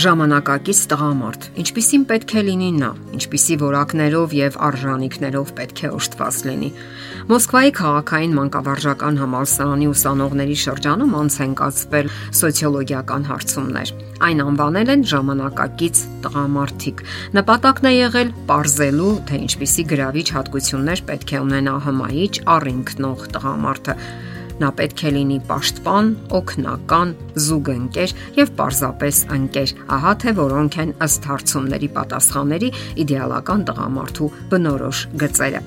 ժամանակակից տղամարդ, ինչպիսին պետք է լինի նա, ինչպիսի որակներով եւ արժանինքներով պետք է օժտված լինի։ Մոսկվայի քաղաքային մանկավարժական համալսարանի ուսանողների շրջանում անց են կացվել սոցիոլոգիական հարցումներ։ Այն անվանել են ժամանակակից տղամարդիկ։ Նպատակն է եղել ողրզելու, թե ինչպիսի գրավիչ հատկություններ պետք է ունենա հմայիչ առինքնող տղամարդը Նա պետք է լինի պաշտպան, օգնական, զուգընկեր եւ պարզապես ընկեր։ Ահա թե որոնք են ըստ հարցումների պատասխանների իդեալական տղամարդու բնորոշ գծերը։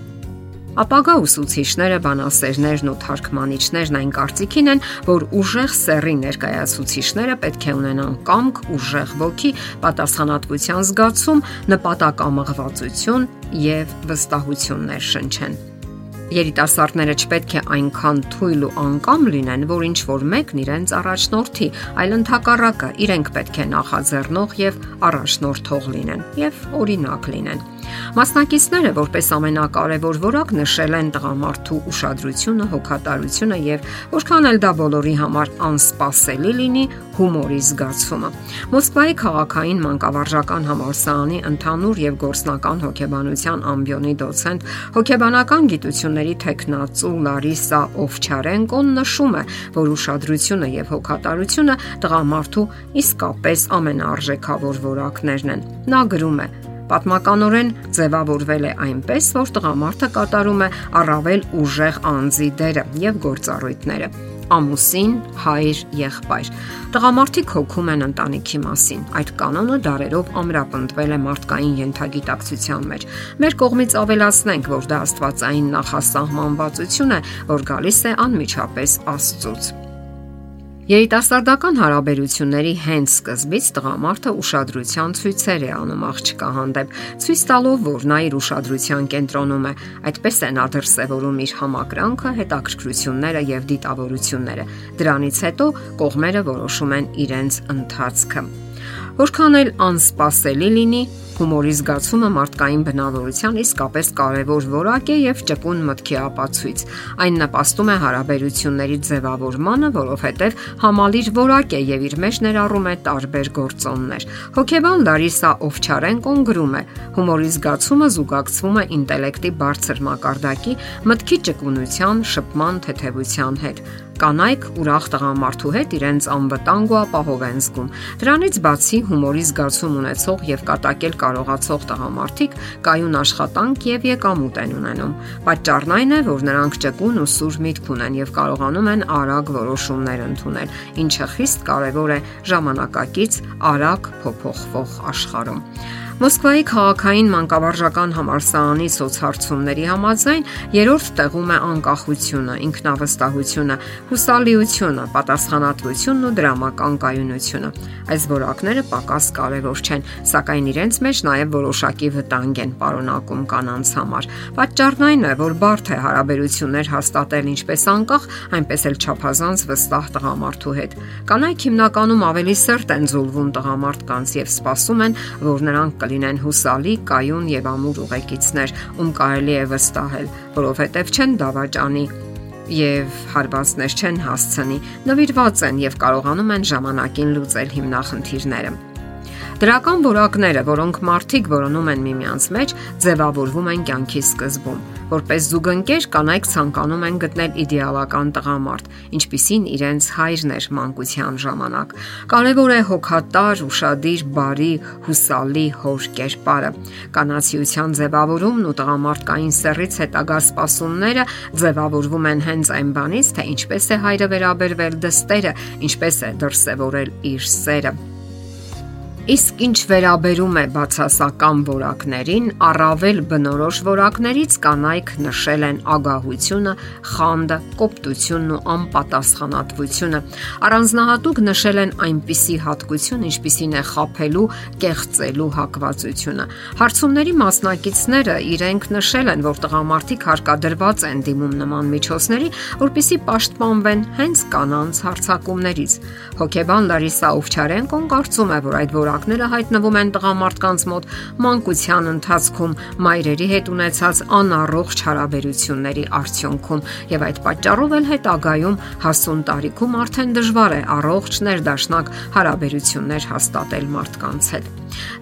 Ապագա ուսուցիչները, բանասերներն ու թարգմանիչներն այն կարծիքին են, որ ուժեղ սեռի ներկայացուցիչները պետք է ունենան կամք, ուժեղ ոգի, պատասխանատվության զգացում, նպատակամղվածություն եւ վստահություններ շնչեն երիտասարդները չպետք է այնքան թույլ ու անկամ լինեն, որ ինչ որ մեկն իրենց առաջնորդի, այլ ընդհակառակը իրենք պետք է նախաձեռնող եւ առաջնորդող լինեն եւ օրինակ լինեն։ Մասնակիցները որպես ամենակարևոր որակ նշել են տղամարդու ուշադրությունը, հոգատարությունը եւ որքան էլ դա բոլորի համար անսպասելի լինի, հումորի զգացումը։ Մոսկվայի քաղաքային մանկավարժական համալսարանի ընդհանուր եւ գործնական հոգեբանության ամբիոնի դոցենտ, հոգեբանական գիտությունների տեխնացու Լարիսա Օվչարենկոն նշում է, որ ուշադրությունը եւ հոգատարությունը տղամարդու իսկապես ամենարժեքավոր որակներն են։ Նա գրում է. Պատմականորեն ձևավորվել է այնպես, որ տղամարդը կատարում է առավել ուժեղ անձի դերը եւ գործառույթները ամուսին, հայր, եղբայր։ Տղամարդիկ հոգում են ընտանիքի մասին։ Այդ կանոնը դարերով ամրապնդվել է մարդկային յենթագիտակցության մեջ։ Մեր կողմից ավելացնենք, որ դա աստվածային նախասահմանվածություն է, որ գալիս է անմիջապես Աստծոց։ Երիտասարդական հարաբերությունների հենց սկզբից տղամարդը ուշադրության ցույցեր է անում աղջկա հանդեպ, ցույց տալով, որ նա իր ուշադրության կենտրոնում է։ Այդպես է նա դրսևորում իր համակրանքը, հետաքրքրությունները եւ դիտավորությունները։ Դրանից հետո կողմերը որոշում են իրենց ընթացքը։ Որքան էլ անսպասելի լինի, Հումորի զգացումը մարդկային բնավորության իսկապես կարևոր որակ է եւ ճկուն մտքի ապացույց։ Այն նպաստում է հարաբերությունների ձևավորմանը, որովհետեւ համալիր որակ է եւ իր մեջ ներառում է տարբեր գործոններ։ Հոգեբան Լարիսա Օվչարենկոն գրում է. Հումորի զգացումը զուգակցվում է ինտելեկտի բարձր մակարդակի, մտքի ճկունության, շփման թեթևության հետ կանայք ուրախ տղամարդու հետ իրենց անվտանգ ու ապահով են զգում։ Դրանից բացի հումորի զգացում ունեցող եւ կատակել կարողացող տղամարդիկ կայուն աշխատանք եւ եկամուտ են ունենում։ Պատճառն այն է, որ նրանք ճկուն ու սուր միտք ունեն եւ կարողանում են արագ որոշումներ ընդունել, ինչը խիստ կարեւոր է ժամանակակից արագ փոփոխվող աշխարհում։ Մոսկվայի քաղաքային մանկավարժական համալսարանի սոցհարցումների համաձայն երրորդ տեղում է անկախությունը, ինքնավստահությունը, հուսալիությունը, պատասխանատվությունն ու դրամական կայունությունը։ Այս որակները պակաս կարևոր չեն, սակայն իրենց մեջ նաև որոշակի վտանգ են պարունակում կանանց համար։ Պատճառն այն է, որ բարդ է հարաբերություններ հաստատել ինչպես անկախ, այնպես էլ չափազանց վստահ տղամարդու հետ։ Կանայք հիմնականում ավելի սերտ են զուլվում տղամարդկանց եւ սպասում են, որ նրանք կլինեն հուսալի, կայուն եւ ամուր ուղեկիցներ, ում կարելի է վստահել, որովհետեւ չեն դավաճանի եւ հարվածներ չեն հասցնի, նվիրված են եւ կարողանում են ժամանակին լուծել հիմնախնդիրները։ Դրական որակները, որոնք մարդիկ որոնում են միմյանց մեջ, ձևավորվում են կյանքի սկզբում, որպես զուգընկեր կանայք ցանկանում են գտնել իդեալական տղամարդ, ինչպիսին իրենց հայրն էր մանկության ժամանակ։ Կարևոր է հոգատար, ուրشادիր, բարի, հուսալի հոր կերպարը։ Կանացիության ձևավորումն ու տղամարդկային սեռից հետագա սպասումները ձևավորվում են հենց այն բանից, թե ինչպես է հայրը վերաբերվել դստերը, ինչպես է դրսևորել իր սերը։ Իսկ ինչ վերաբերում է բացասական որակներին, առավել բնորոշ որակներից կանայք նշել են ագահությունը, խանդը, կոպտությունն ու անպատասխանատվությունը։ Առանձնահատուկ նշել են այնպիսի հատկություն, ինչպիսին է խափելու, կեղծելու հակվածությունը։ Հարցումների մասնակիցները իրենք նշել են, որ տղամարդիկ հարկադրված են դիմում նման միջոցների, որpիսի պաշտպանվեն հենց կանանց հարցակումներից։ Հոկեբան Լարիսա Օվչարենկոն կարծում է, որ այդ որ որակները հայտնվում են տղամարդկանց մոտ մանկության ընթացքում մայրերի հետ ունեցած անառողջ հարաբերությունների արդյունքում եւ այդ պատճառով էլ հետագայում հասուն տարիքում արդեն դժվար է առողջ ներդաշնակ հարաբերություններ հաստատել մարդկանց հետ։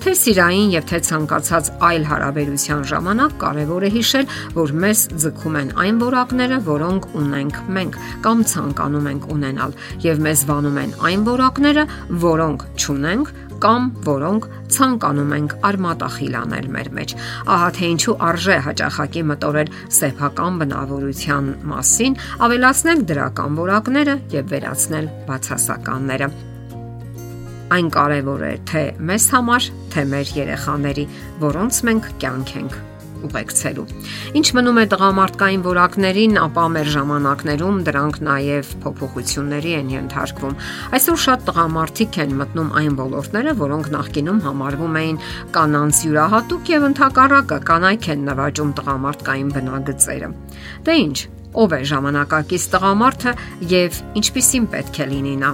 Թե սիրային եւ թե ցանկացած այլ հարաբերության ժամանակ կարեւոր է հիշել, որ մեզ ձգում են այն որակները, որոնք ունենք մենք կամ ցանկանում ենք ունենալ, եւ մեզ վանում են այն որակները, որոնք չունենք կամ որոնք ցանկանում ենք արմատախիլ անել մեր մեջ։ Ահա թե ինչու արժե հաճախակի մտորել սեփական բնավորության մասին, ավելացնել դրական որակները եւ վերացնել բացասականները այն կարևոր է թե մեզ համար, թե մեր երեխաների, որոնց մենք կյանք ենք ուղեկցելու։ Ինչ մնում է տղամարդկային որակներին, ապա մեր ժամանակներում դրանք նաև փոփոխությունների են ենթարկվում։ Այսօր շատ տղամարդիկ են մտնում այն ոլորտները, որոնք նախկինում համարվում էին կանանց յուրահատուկ եւ ընդհակառակը կանայք են նվաճում տղամարդկային բնագծերը։ Դե ի՞նչ, ով է ժամանակակից տղամարդը եւ ինչպիսին պետք է լինի նա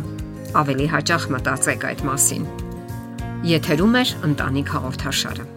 ավելի հաճախ մտածեք այդ մասին։ Եթերում է ընտանիք հաղորդաշարը։